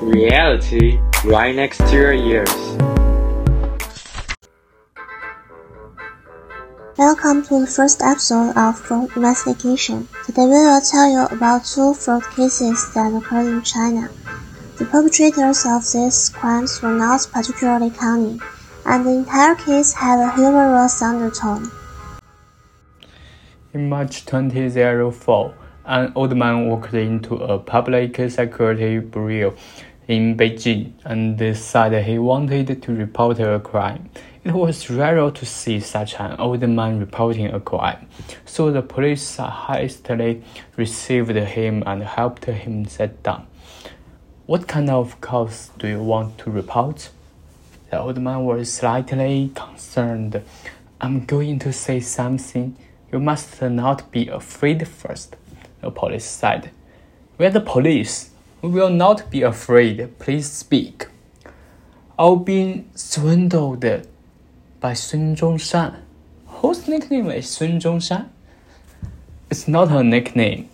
Reality right next to your ears. Welcome to the first episode of Fraud Investigation. Today we will tell you about two fraud cases that occurred in China. The perpetrators of these crimes were not particularly cunning, and the entire case had a humorous undertone. In March 2004, an old man walked into a public security bureau in Beijing and said he wanted to report a crime. It was rare to see such an old man reporting a crime, so the police hastily received him and helped him sit down. What kind of cause do you want to report? The old man was slightly concerned. I'm going to say something. You must not be afraid first, the police said. We're the police. We will not be afraid. Please speak. I've been swindled by Sun Zhongshan. Whose nickname is Sun Zhongshan? It's not a nickname.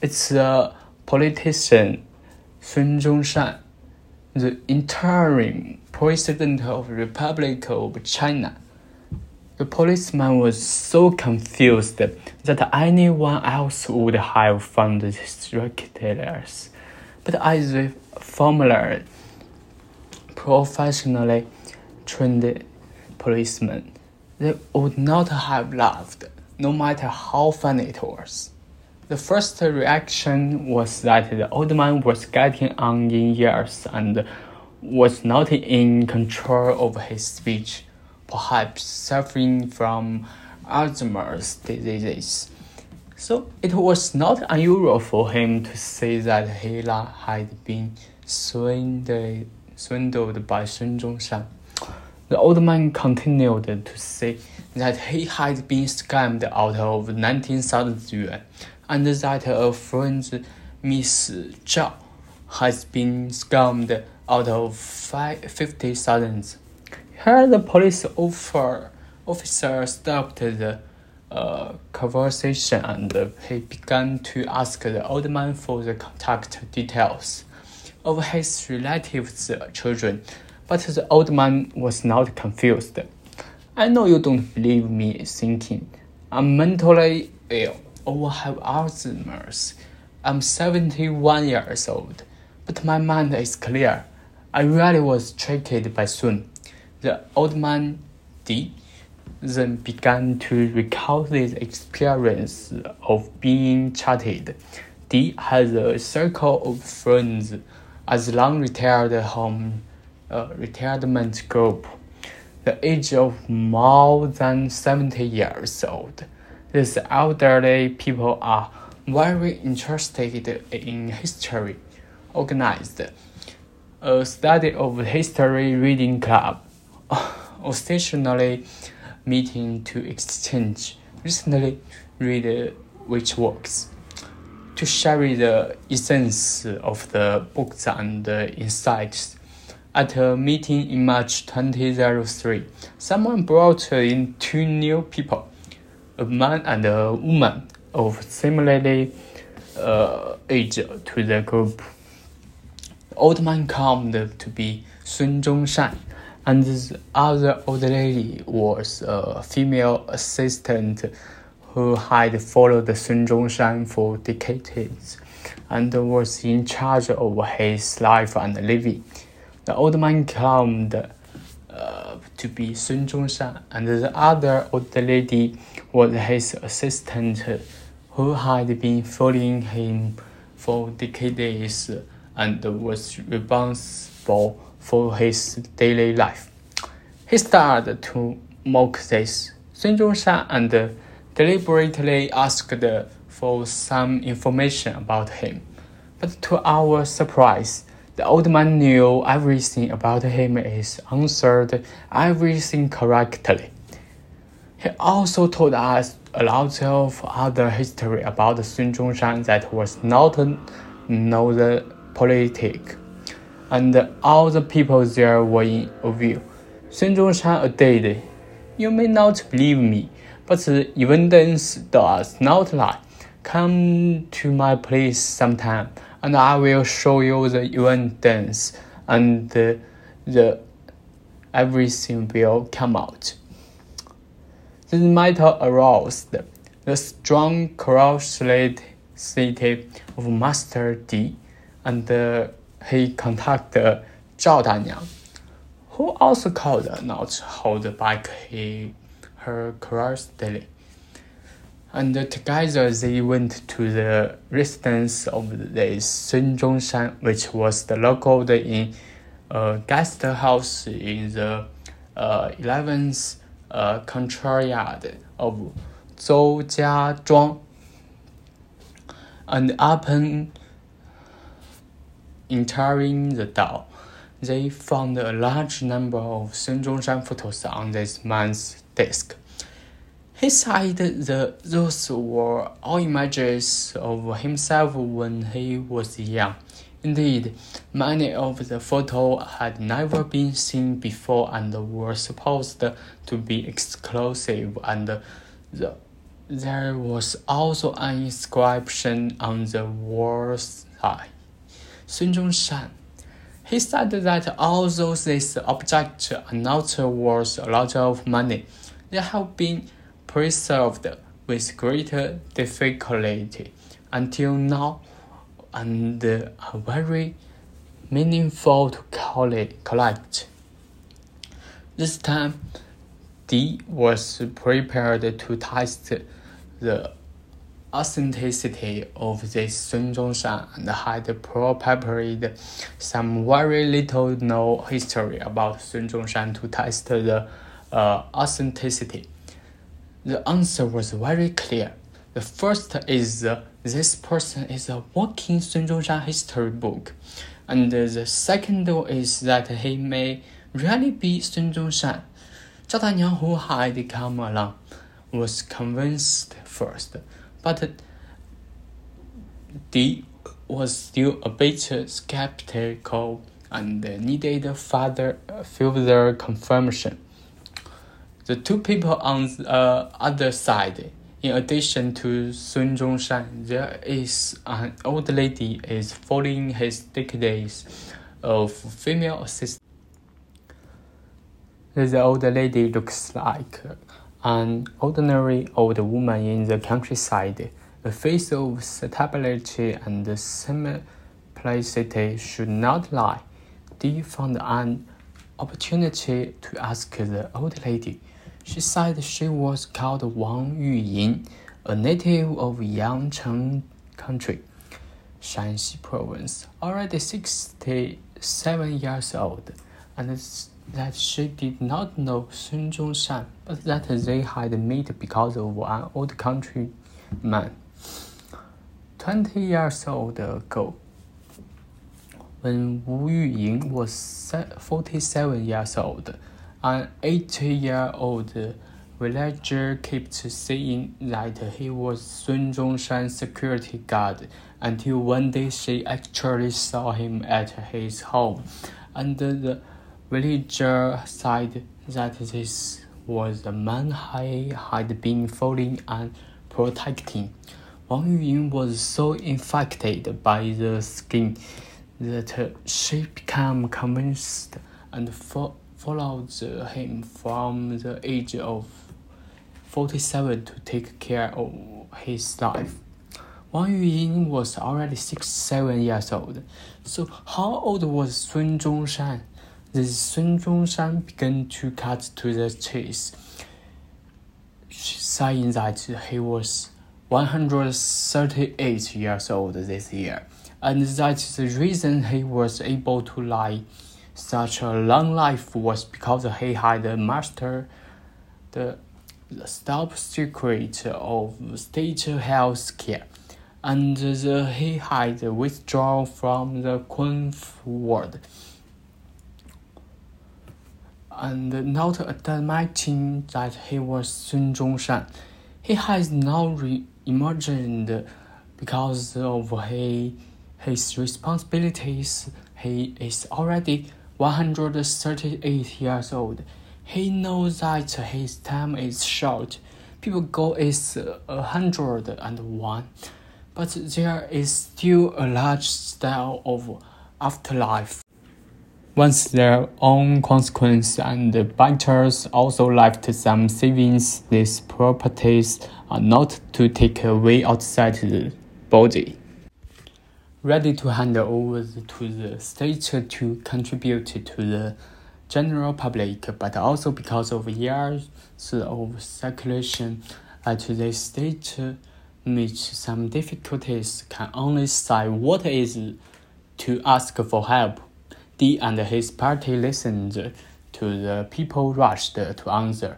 It's a politician, Sun Zhongshan, the interim president of Republic of China. The policeman was so confused that anyone else would have found this ridiculous. But as a former professionally trained policeman, they would not have laughed, no matter how funny it was. The first reaction was that the old man was getting on in years and was not in control of his speech, perhaps suffering from Alzheimer's disease. So it was not unusual for him to say that he had been swindled, swindled by Sun Zhongshan. The old man continued to say that he had been scammed out of 19,000 yuan and that a friend, Miss Zhao, has been scammed out of 50,000. Here the police offer, officer stopped the uh, conversation and he began to ask the old man for the contact details of his relatives' children, but the old man was not confused. I know you don't believe me thinking I'm mentally ill or have Alzheimer's. I'm 71 years old, but my mind is clear. I really was tricked by Sun. The old man did then began to recall his experience of being chatted. Di has a circle of friends as long retired home uh, retirement group, the age of more than 70 years old. These elderly people are very interested in history, organized a study of history reading club, occasionally meeting to exchange recently read which works to share the essence of the books and insights. At a meeting in March 2003, someone brought in two new people, a man and a woman of similarly uh, age to the group. The old man claimed to be Sun Zhongshan and the other old lady was a female assistant who had followed Sun Zhongshan for decades and was in charge of his life and living. The old man claimed uh, to be Sun Zhongshan, and the other old lady was his assistant who had been following him for decades and was responsible for his daily life. He started to mock this. Sun Zhongshan and deliberately asked for some information about him. But to our surprise, the old man knew everything about him and answered everything correctly. He also told us a lot of other history about Sun Zhongshan that was not known politic and all the people there were in awe. Sun Zhongshan added, You may not believe me, but the evidence does not lie. come to my place sometime, and I will show you the dance, and the, the everything will come out. This matter aroused the strong curiosity of Master D and he contacted Zhao Danyang, who also called not hold back he, her curiosity. And together they went to the residence of the Sun Zhongshan, which was the local in a guest house in the uh, 11th uh, courtyard of Zhou. And upon entering the door, they found a large number of Sun Zhongshan photos on this man's desk. He said that those were all images of himself when he was young. Indeed, many of the photos had never been seen before and were supposed to be exclusive, and the, there was also an inscription on the wall side. Sun Zhongshan. He said that although these objects are not worth a lot of money, they have been preserved with greater difficulty until now and are very meaningful to collect. This time, Di was prepared to test the authenticity of this Sun Zhongshan and had prepared some very little known history about Sun Zhongshan to test the uh, authenticity. The answer was very clear. The first is uh, this person is a walking Sun Zhongshan history book, and the second is that he may really be Sun Zhongshan. Zhao Danyang, who had come along, was convinced first, but Di was still a bit skeptical and needed further further confirmation. The two people on the uh, other side, in addition to Sun Zhongshan, there is an old lady is following his decades of female assistance. The old lady looks like an ordinary old woman in the countryside. A face of stability and simplicity should not lie. Di found an opportunity to ask the old lady she said she was called Wang Yuying, a native of Yangcheng County, Shanxi Province, already 67 years old, and that she did not know Sun Zhongshan, but that they had met because of an old countryman. Twenty years old ago, when Wu Yuying was 47 years old, an eight-year-old villager kept saying that he was Sun Zhongshan's security guard until one day she actually saw him at his home, and the villager said that this was the man he had been following and protecting. Wang Yuying was so infected by the skin that she became convinced and fought followed him from the age of 47 to take care of his life. Wang Yuying was already 67 years old. So how old was Sun Zhongshan? This Sun began to cut to the chase, saying that he was 138 years old this year, and that the reason he was able to lie such a long life was because he had mastered the, the top secret of state health care, and the, he had withdrawn from the Kunf world. And not admitting that he was Sun Zhongshan, he has now re-emerged because of he, his responsibilities. He is already 138 years old. He knows that his time is short. People go is a hundred and one, but there is still a large style of afterlife. Once their own consequence and the biters also left some savings, these properties are not to take away outside the body. Ready to hand over to the state to contribute to the general public, but also because of years of circulation at the state meet some difficulties, can only say what is to ask for help. D and his party listened to the people rushed to answer.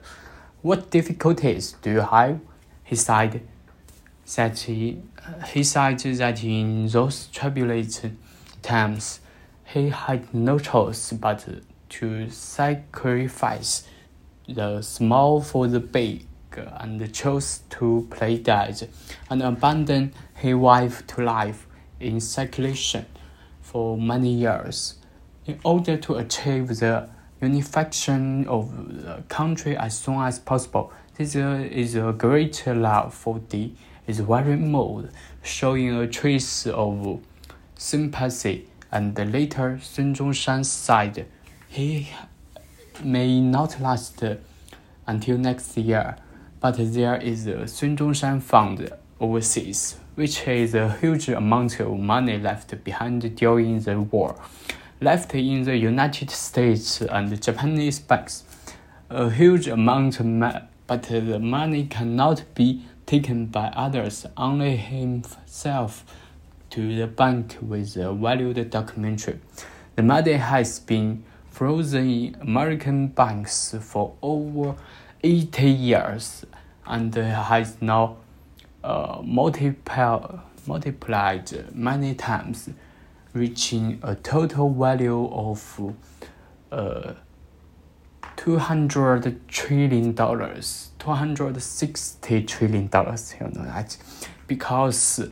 What difficulties do you have? He said that he, he said that in those turbulent times he had no choice but to sacrifice the small for the big and chose to play dead and abandon his wife to life in circulation for many years in order to achieve the unification of the country as soon as possible. This is a great love for the is very moved, showing a trace of sympathy. And later, Sun Zhongshan said he may not last until next year, but there is a Sun Zhongshan Fund overseas, which is a huge amount of money left behind during the war, left in the United States and Japanese banks. A huge amount, but the money cannot be taken by others, only himself to the bank with a valued documentary. The money has been frozen in American banks for over 80 years and has now uh, multiplied, multiplied many times, reaching a total value of uh, 200 trillion dollars, 260 trillion dollars, you know that, because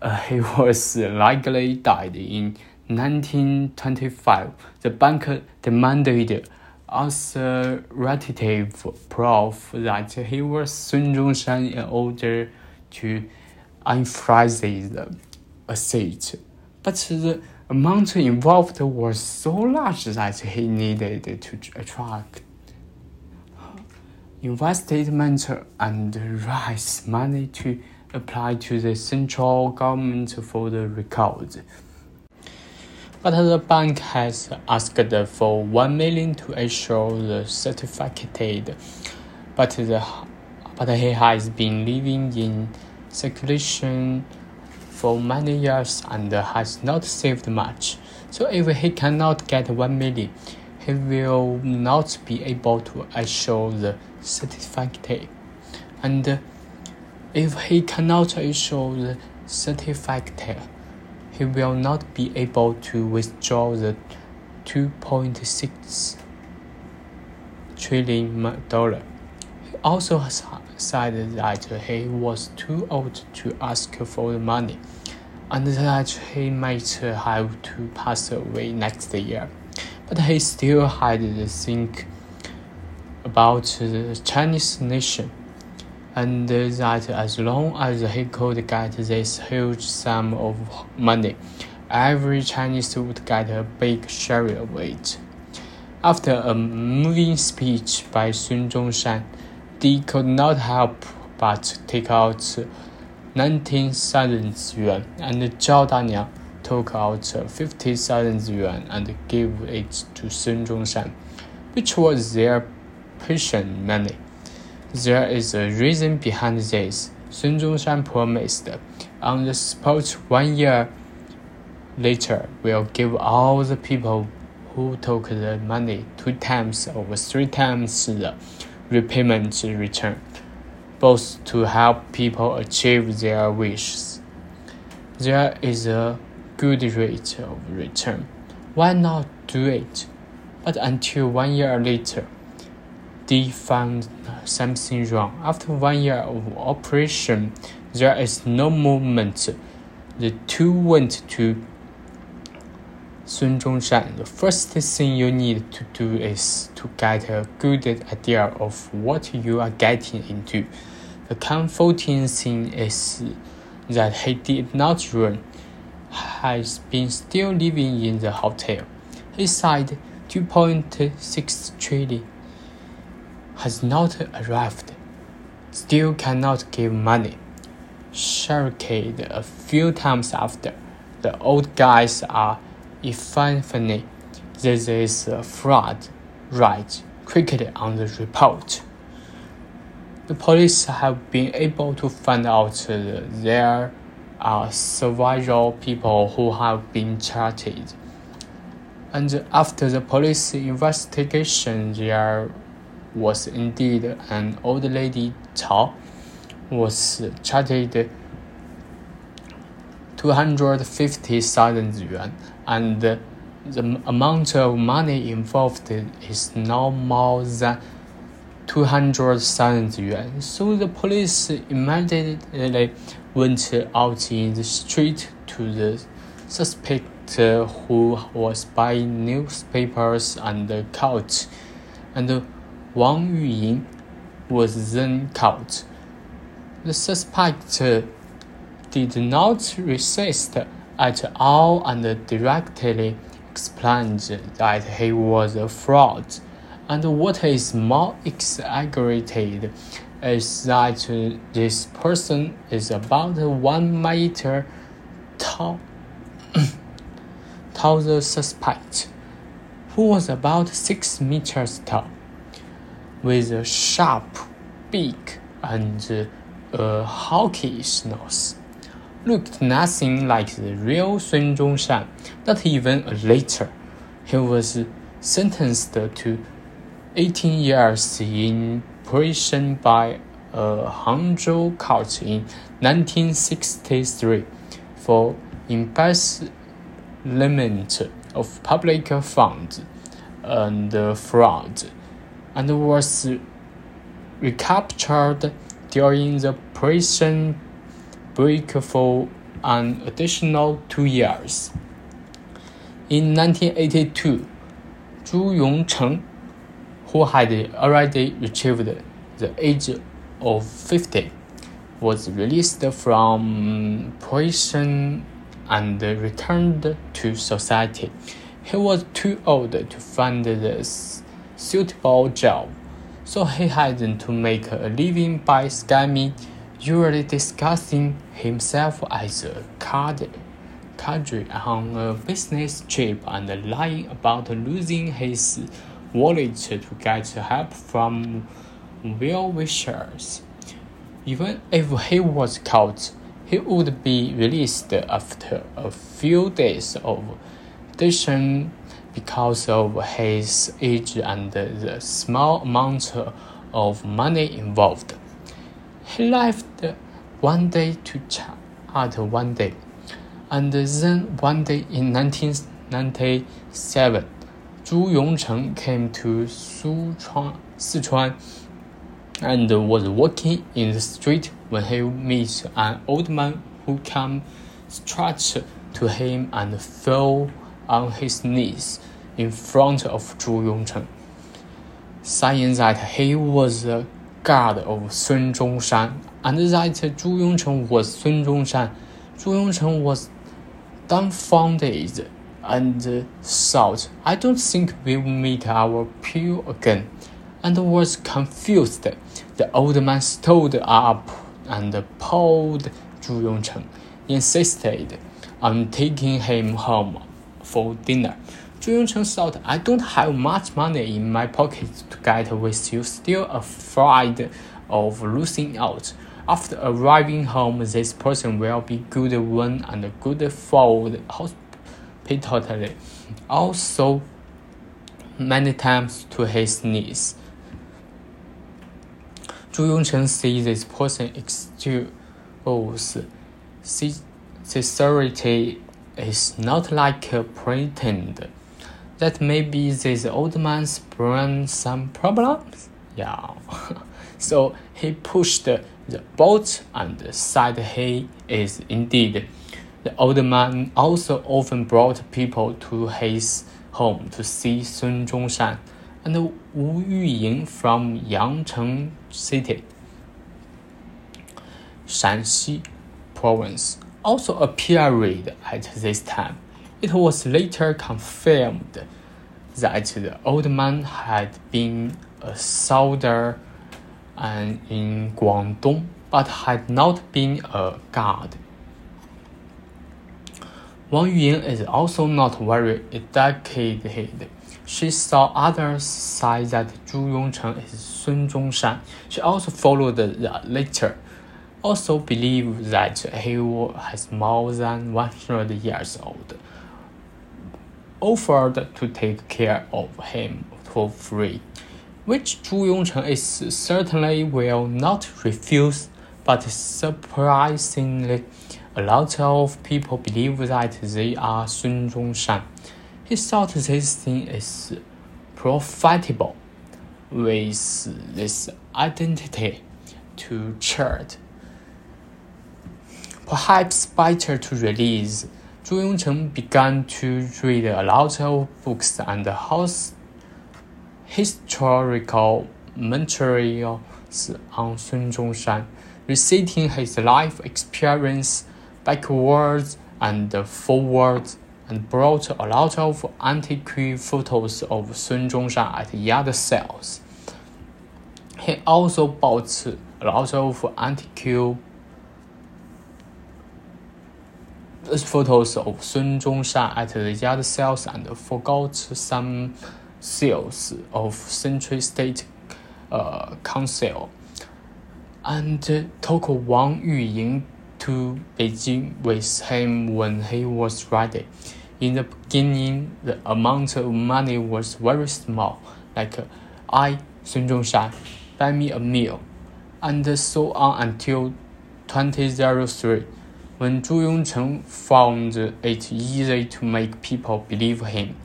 uh, he was likely died in 1925, the bank demanded authoritative proof that he was Sun Zhongshan in order to unfreeze the asset. But the amount involved was so large that he needed to attract uh, investment and raise money to apply to the central government for the record. But the bank has asked for one million to issue the certificate, but the but he has been living in circulation for many years and has not saved much. So if he cannot get one million, he will not be able to issue the certificate. And if he cannot issue the certificate, he will not be able to withdraw the 2.6 trillion dollar. He also said that he was too old to ask for the money and that he might have to pass away next year. But he still had to think about the Chinese nation and that as long as he could get this huge sum of money, every Chinese would get a big share of it. After a moving speech by Sun Zhongshan, Di could not help but take out 19,000 yuan, and Zhao Daniang took out 50,000 yuan and gave it to Sun Zhongshan, which was their patient money. There is a reason behind this. Sun Zhongshan promised on the spot one year later will give all the people who took the money two times or three times the repayment return, both to help people achieve their wishes. There is a good rate of return. Why not do it? But until one year later, they found something wrong. After one year of operation, there is no movement. The two went to Sun Zhongshan, the first thing you need to do is to get a good idea of what you are getting into. The comforting thing is that he did not run, has been still living in the hotel. He said 2.6 trillion has not arrived, still cannot give money. Shirked a few times after, the old guys are Epiphany. This is a fraud. Right, quickly on the report. The police have been able to find out there are several people who have been charged. And after the police investigation, there was indeed an old lady Chao was charged 250,000 yuan and the amount of money involved is now more than 200,000 yuan. So the police immediately went out in the street to the suspect who was buying newspapers and caught, and Wang Yuying was then caught. The suspect did not resist at all and directly explained that he was a fraud. And what is more exaggerated is that this person is about one meter tall, tall the suspect, who was about six meters tall, with a sharp beak and a hawkish nose looked nothing like the real Sun Zhongshan. Not even a later, he was sentenced to 18 years in prison by a Hangzhou court in 1963 for embezzlement of public funds and fraud, and was recaptured during the prison break for an additional two years. In 1982, Zhu Yongcheng, who had already achieved the age of 50, was released from prison and returned to society. He was too old to find a suitable job, so he had to make a living by scamming usually discussing himself as a cadre, on a business trip and lying about losing his wallet to get help from well-wishers. Even if he was caught, he would be released after a few days of detention because of his age and the small amount of money involved. He left one day to chat ah, one day, and then one day in 1997, Zhu Yongcheng came to Sichuan, Sichuan and was walking in the street when he met an old man who came straight to him and fell on his knees in front of Zhu Yongcheng, saying that he was a god of Sun Zhongshan, and that Zhu Yongcheng was Sun Zhongshan. Zhu Yongcheng was dumbfounded and uh, thought, I don't think we'll meet our peer again, and was confused. The old man stood up and pulled Zhu Yongcheng, insisted on taking him home for dinner. Zhu Yongcheng thought, I don't have much money in my pocket to get with you, still afraid of losing out. After arriving home, this person will be good one and good the hospitality. Also, many times to his knees. Zhu Yongcheng sees this person exudes sincerity is not like a pretend that maybe this old man's brain some problems? Yeah. so he pushed the boat and said he is indeed The old man also often brought people to his home to see Sun Zhongshan and Wu Yuying from Yangcheng City. Shanxi province also appeared at this time. It was later confirmed that the old man had been a soldier and in Guangdong, but had not been a god. Wang Yuying is also not very educated. She saw others say that Zhu Yongcheng is Sun Zhongshan. She also followed the later also believed that he has more than 100 years old, offered to take care of him for free, which Zhu Yongcheng is certainly will not refuse, but surprisingly, a lot of people believe that they are Sun Zhongshan. He thought this thing is profitable with this identity to chart Perhaps better to release, Zhu Yongcheng began to read a lot of books and house historical materials on Sun Zhongshan, reciting his life experience backwards and forwards, and brought a lot of antique photos of Sun Zhongshan at yard sales. He also bought a lot of antique photos of Sun Zhongshan at the yard sales and forgot some sales of Central State uh, Council, and took Wang Yuying to Beijing with him when he was ready. In the beginning, the amount of money was very small, like I, Sun Zhongshan, buy me a meal, and so on until 2003 when Zhu Yongcheng found it easy to make people believe him,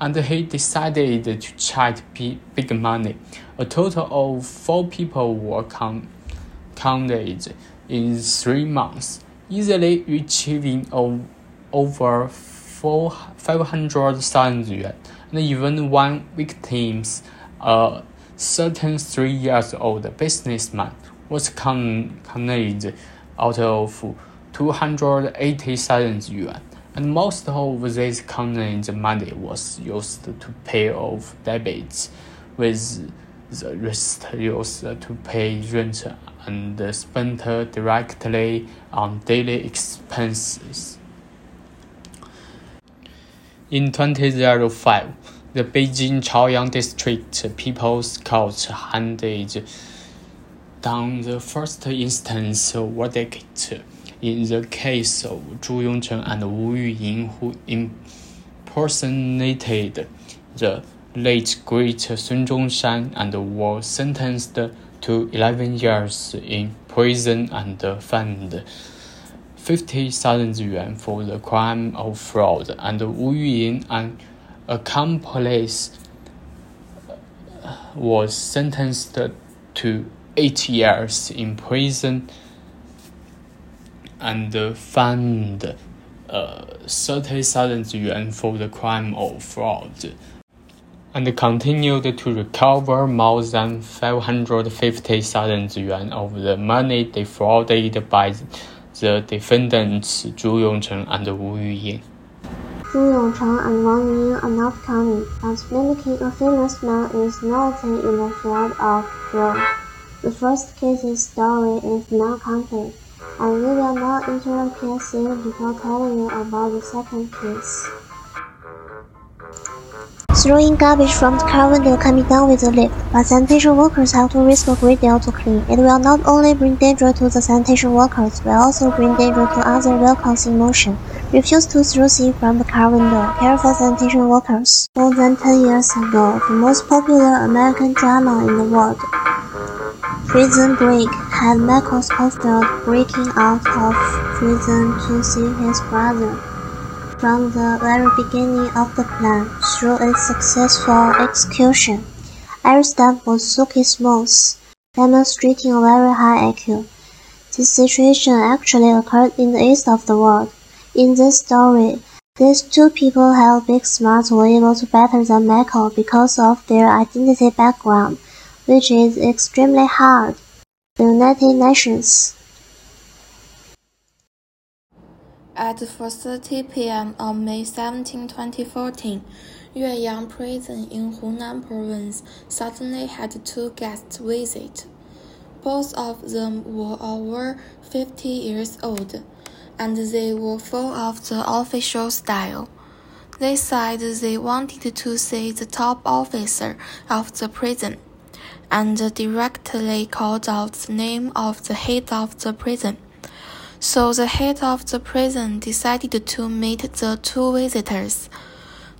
and he decided to charge big money. A total of four people were counted in three months, easily achieving over four, 500,000 yuan. And even one victim, a certain three years old businessman, was conned out of 280,000 yuan, and most of this contained money was used to pay off debts, with the rest used to pay rent and spent directly on daily expenses. In 2005, the Beijing Chaoyang District People's Court handed down the first instance verdict in the case of Zhu Yongcheng and Wu Yuying, who impersonated the late great Sun Zhongshan and were sentenced to 11 years in prison and fined 50,000 yuan for the crime of fraud, and Wu Yuying, an accomplice, was sentenced to eight years in prison and fined uh, 30,000 yuan for the crime of fraud, and continued to recover more than 550,000 yuan of the money defrauded by the defendants Zhu Yongcheng and Wu Yuying. Zhu Yongcheng and Wang Yuying are not counted, but mimicking a famous man is nothing in the field of fraud. The first case's story is not counted and we will now interrupt here before telling you about the second case. Throwing garbage from the car window can be done with a lift, but sanitation workers have to risk a great deal to clean. It will not only bring danger to the sanitation workers, but also bring danger to other vehicles in motion. Refuse to throw things from the car window. Careful sanitation workers. More than 10 years ago, the most popular American drama in the world, Prison Break had Michael Scofield breaking out of prison to see his brother. From the very beginning of the plan, through its successful execution, step was Suki smooth, demonstrating a very high IQ. This situation actually occurred in the east of the world. In this story, these two people held big smarts were able to better than Michael because of their identity background, which is extremely hard. The United Nations. At 4:30 p.m. on May 17, 2014, Yueyang Prison in Hunan Province suddenly had two guests visit. Both of them were over 50 years old, and they were full of the official style. They said they wanted to see the top officer of the prison, and directly called out the name of the head of the prison. So the head of the prison decided to meet the two visitors.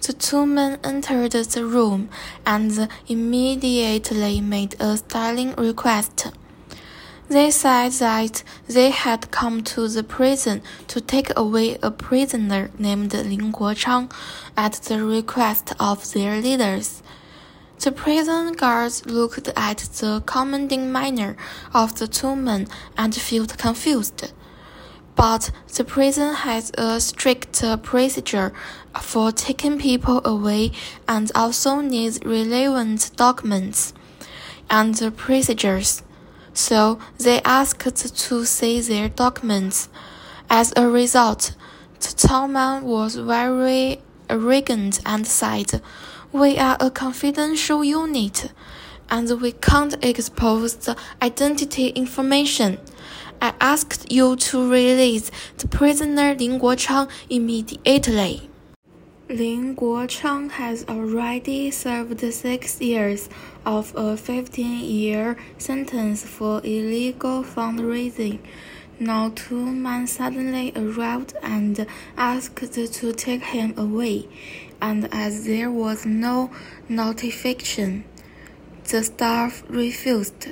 The two men entered the room and immediately made a styling request. They said that they had come to the prison to take away a prisoner named Lin Guochang at the request of their leaders. The prison guards looked at the commanding manner of the two men and felt confused. But the prison has a strict procedure for taking people away and also needs relevant documents and procedures. So they asked to see their documents. As a result, the tall man was very arrogant and said, We are a confidential unit, and we can't expose the identity information. I asked you to release the prisoner Lin Guochang immediately. Lin Guochang has already served six years of a 15-year sentence for illegal fundraising. Now two men suddenly arrived and asked to take him away, and as there was no notification, the staff refused.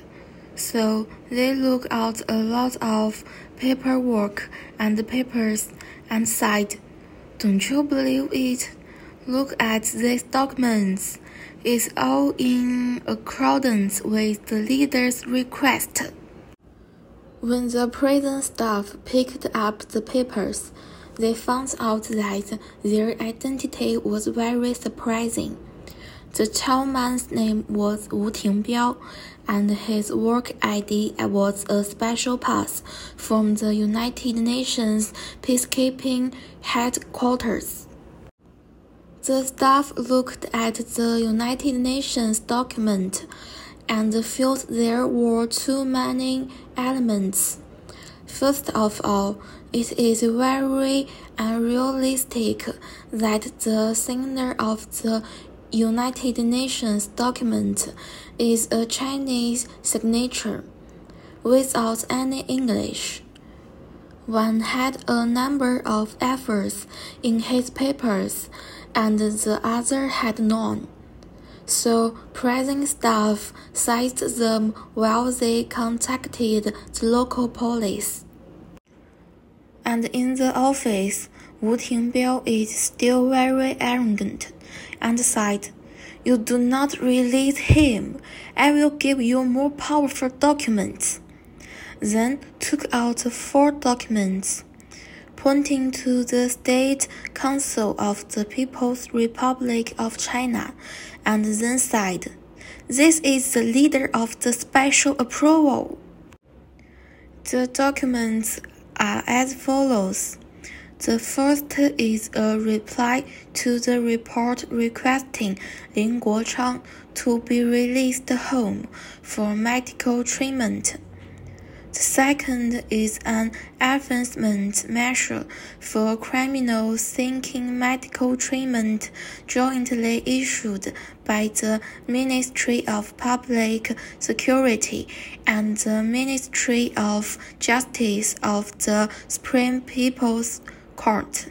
So they looked out a lot of paperwork and papers and said, Don't you believe it? Look at these documents. It's all in accordance with the leader's request. When the prison staff picked up the papers, they found out that their identity was very surprising. The tall man's name was Wu Tingbiao, and his work ID was a special pass from the United Nations peacekeeping headquarters. The staff looked at the United Nations document and felt there were too many elements. First of all, it is very unrealistic that the signer of the United Nations document is a Chinese signature without any English. One had a number of efforts in his papers and the other had none. So prison staff seized them while they contacted the local police. And in the office, Wu Tingbiao is still very arrogant and said, You do not release him. I will give you more powerful documents. Then took out four documents, pointing to the State Council of the People's Republic of China, and then said, This is the leader of the special approval. The documents are as follows. The first is a reply to the report requesting Lin Guochang to be released home for medical treatment. The second is an advancement measure for criminal thinking medical treatment jointly issued by the Ministry of Public Security and the Ministry of Justice of the Supreme People's Court.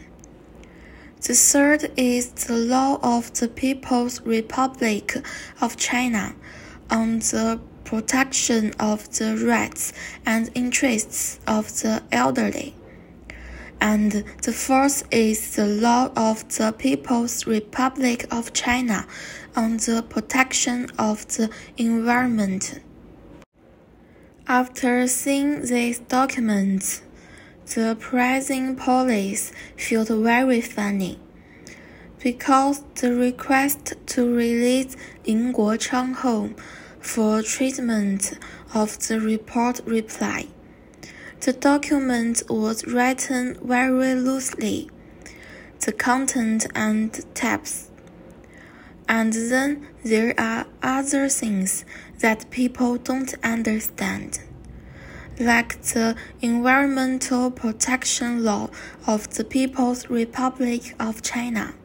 The third is the law of the People's Republic of China on the protection of the rights and interests of the elderly. And the fourth is the law of the People's Republic of China on the protection of the environment. After seeing these documents, the prison police felt very funny because the request to release Lin Guochang home for treatment of the report reply. The document was written very loosely, the content and tabs. And then there are other things that people don't understand, like the Environmental Protection Law of the People's Republic of China.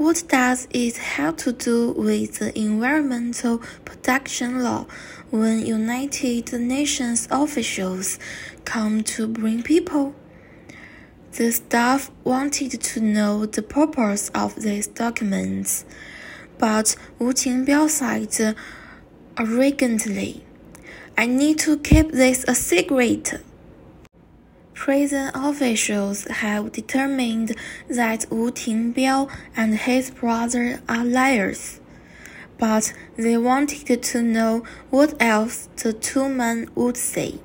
What does it have to do with the Environmental Protection Law when United Nations officials come to bring people? The staff wanted to know the purpose of these documents, but Wu Qingbiao said arrogantly, I need to keep this a secret. Prison officials have determined that Wu Tingbiao and his brother are liars, but they wanted to know what else the two men would say.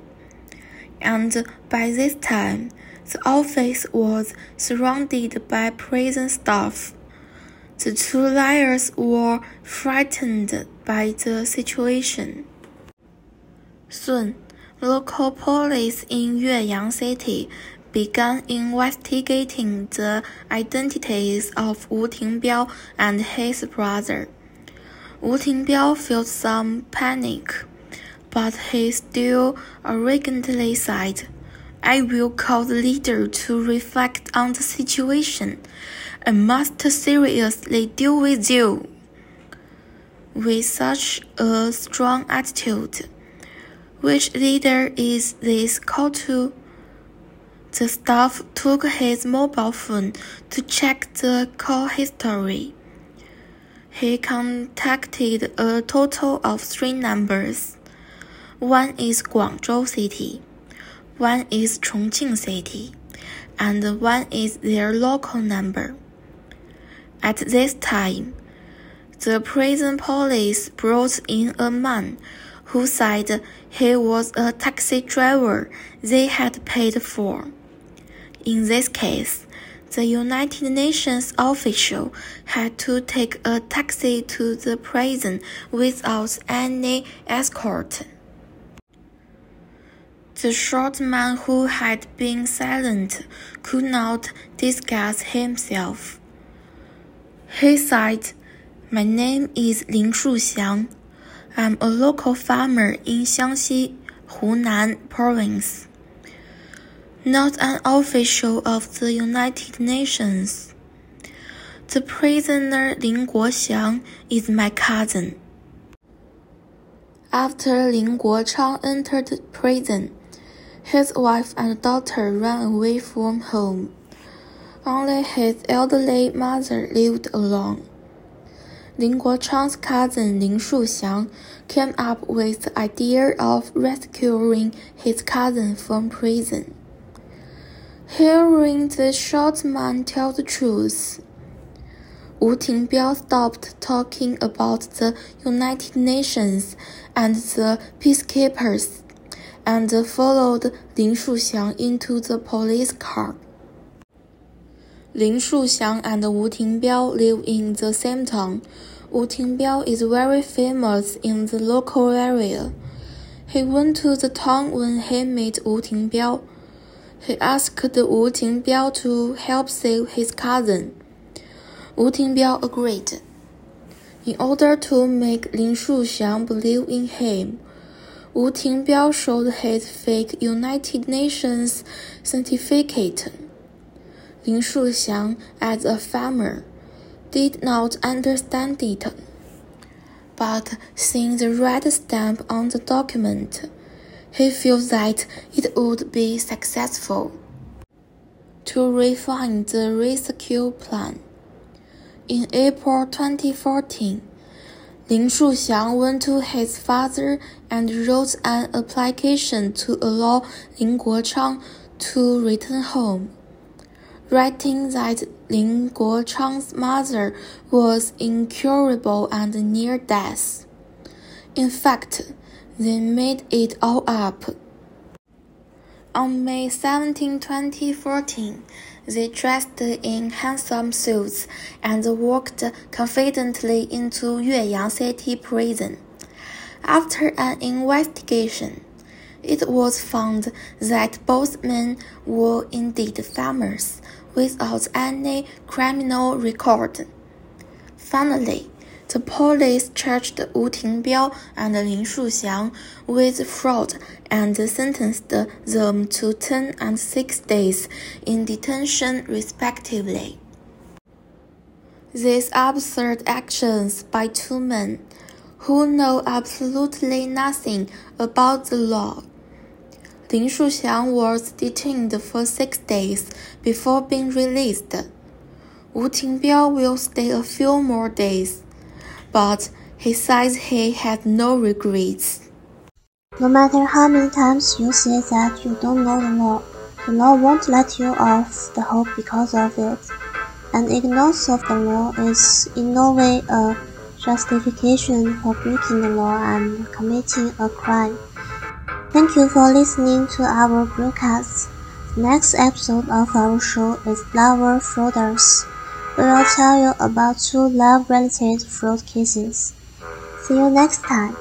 And by this time, the office was surrounded by prison staff. The two liars were frightened by the situation. Soon, Local police in Yueyang City began investigating the identities of Wu Tingbiao and his brother. Wu Tingbiao felt some panic, but he still arrogantly said, I will call the leader to reflect on the situation. I must seriously deal with you. With such a strong attitude, which leader is this call to? The staff took his mobile phone to check the call history. He contacted a total of three numbers. One is Guangzhou City, one is Chongqing City, and one is their local number. At this time, the prison police brought in a man who said he was a taxi driver they had paid for. In this case, the United Nations official had to take a taxi to the prison without any escort. The short man who had been silent could not disguise himself. He said, My name is Lin Shuxiang. I'm a local farmer in Xiangxi, Hunan province. Not an official of the United Nations. The prisoner Lin Guoxiang is my cousin. After Lin Guochang entered prison, his wife and daughter ran away from home. Only his elderly mother lived alone. Lin Guochang's cousin Lin Shuxiang came up with the idea of rescuing his cousin from prison. Hearing the short man tell the truth, Wu Tingbiao stopped talking about the United Nations and the peacekeepers and followed Lin Shuxiang into the police car. Lin Shuxiang and Wu Tingbiao live in the same town. Wu Tingbiao is very famous in the local area. He went to the town when he met Wu Tingbiao. He asked Wu Tingbiao to help save his cousin. Wu Tingbiao agreed. In order to make Lin Shuxiang believe in him, Wu Tingbiao showed his fake United Nations certificate. Lin Shuxiang, as a farmer, did not understand it. But seeing the red stamp on the document, he feels that it would be successful. To refine the rescue plan. In April 2014, Lin Shuxiang went to his father and wrote an application to allow Lin Guochang to return home writing that Lin Guochang's mother was incurable and near death. In fact, they made it all up. On May 17, 2014, they dressed in handsome suits and walked confidently into Yueyang City Prison. After an investigation, it was found that both men were indeed farmers without any criminal record. Finally, the police charged Wu Tingbiao and Lin Shuxiang with fraud and sentenced them to 10 and 6 days in detention respectively. These absurd actions by two men who know absolutely nothing about the law. Lin Shuxiang was detained for six days before being released. Wu Tingbiao will stay a few more days but he says he had no regrets. No matter how many times you say that you don't know the law, the law won't let you off the hook because of it. And ignorance of the law is in no way a justification for breaking the law and committing a crime. Thank you for listening to our broadcast. The next episode of our show is Flower Frauders. We will tell you about two love-related fraud cases. See you next time.